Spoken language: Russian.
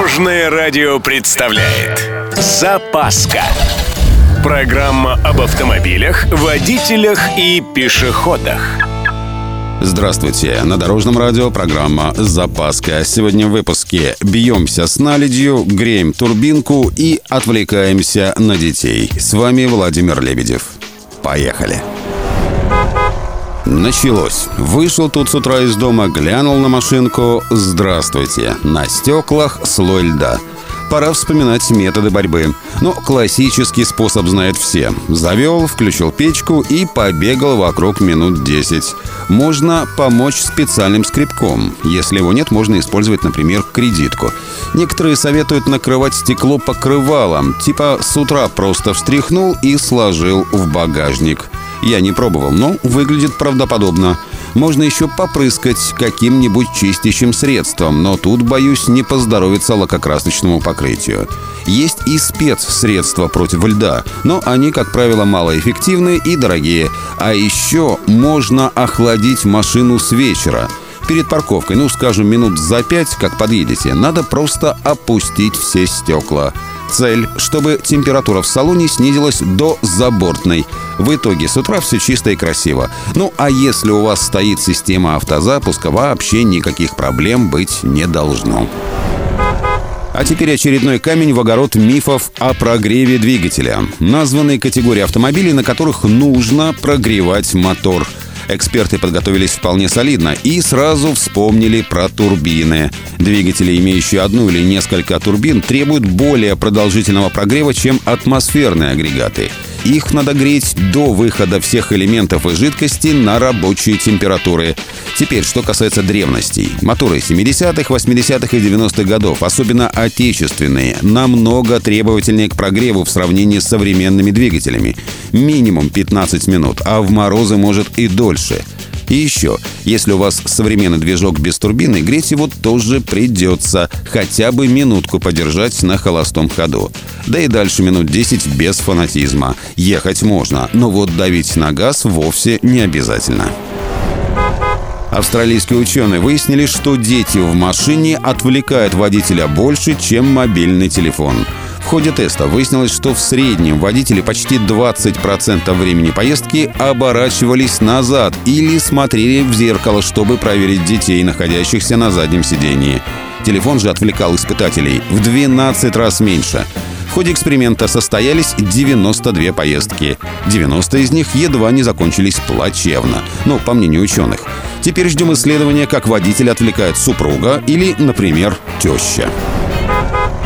Дорожное радио представляет Запаска Программа об автомобилях, водителях и пешеходах Здравствуйте! На Дорожном радио программа «Запаска». Сегодня в выпуске бьемся с наледью, греем турбинку и отвлекаемся на детей. С вами Владимир Лебедев. Поехали! Началось. Вышел тут с утра из дома, глянул на машинку. Здравствуйте. На стеклах слой льда. Пора вспоминать методы борьбы. Но классический способ знают все. Завел, включил печку и побегал вокруг минут 10. Можно помочь специальным скребком. Если его нет, можно использовать, например, кредитку. Некоторые советуют накрывать стекло покрывалом. Типа с утра просто встряхнул и сложил в багажник. Я не пробовал, но выглядит правдоподобно. Можно еще попрыскать каким-нибудь чистящим средством, но тут, боюсь, не поздоровится лакокрасочному покрытию. Есть и спецсредства против льда, но они, как правило, малоэффективны и дорогие. А еще можно охладить машину с вечера – перед парковкой, ну, скажем, минут за пять, как подъедете, надо просто опустить все стекла. Цель, чтобы температура в салоне снизилась до забортной. В итоге с утра все чисто и красиво. Ну а если у вас стоит система автозапуска, вообще никаких проблем быть не должно. А теперь очередной камень в огород мифов о прогреве двигателя. Названные категории автомобилей, на которых нужно прогревать мотор – Эксперты подготовились вполне солидно и сразу вспомнили про турбины. Двигатели, имеющие одну или несколько турбин, требуют более продолжительного прогрева, чем атмосферные агрегаты. Их надо греть до выхода всех элементов и жидкости на рабочие температуры. Теперь, что касается древностей. Моторы 70-х, 80-х и 90-х годов, особенно отечественные, намного требовательнее к прогреву в сравнении с современными двигателями. Минимум 15 минут, а в морозы может и дольше. И еще, если у вас современный движок без турбины, греть его тоже придется. Хотя бы минутку подержать на холостом ходу. Да и дальше минут 10 без фанатизма. Ехать можно, но вот давить на газ вовсе не обязательно. Австралийские ученые выяснили, что дети в машине отвлекают водителя больше, чем мобильный телефон. В ходе теста выяснилось, что в среднем водители почти 20% времени поездки оборачивались назад или смотрели в зеркало, чтобы проверить детей, находящихся на заднем сидении. Телефон же отвлекал испытателей в 12 раз меньше. В ходе эксперимента состоялись 92 поездки. 90 из них едва не закончились плачевно, ну, по мнению ученых. Теперь ждем исследования, как водитель отвлекает супруга или, например, теща.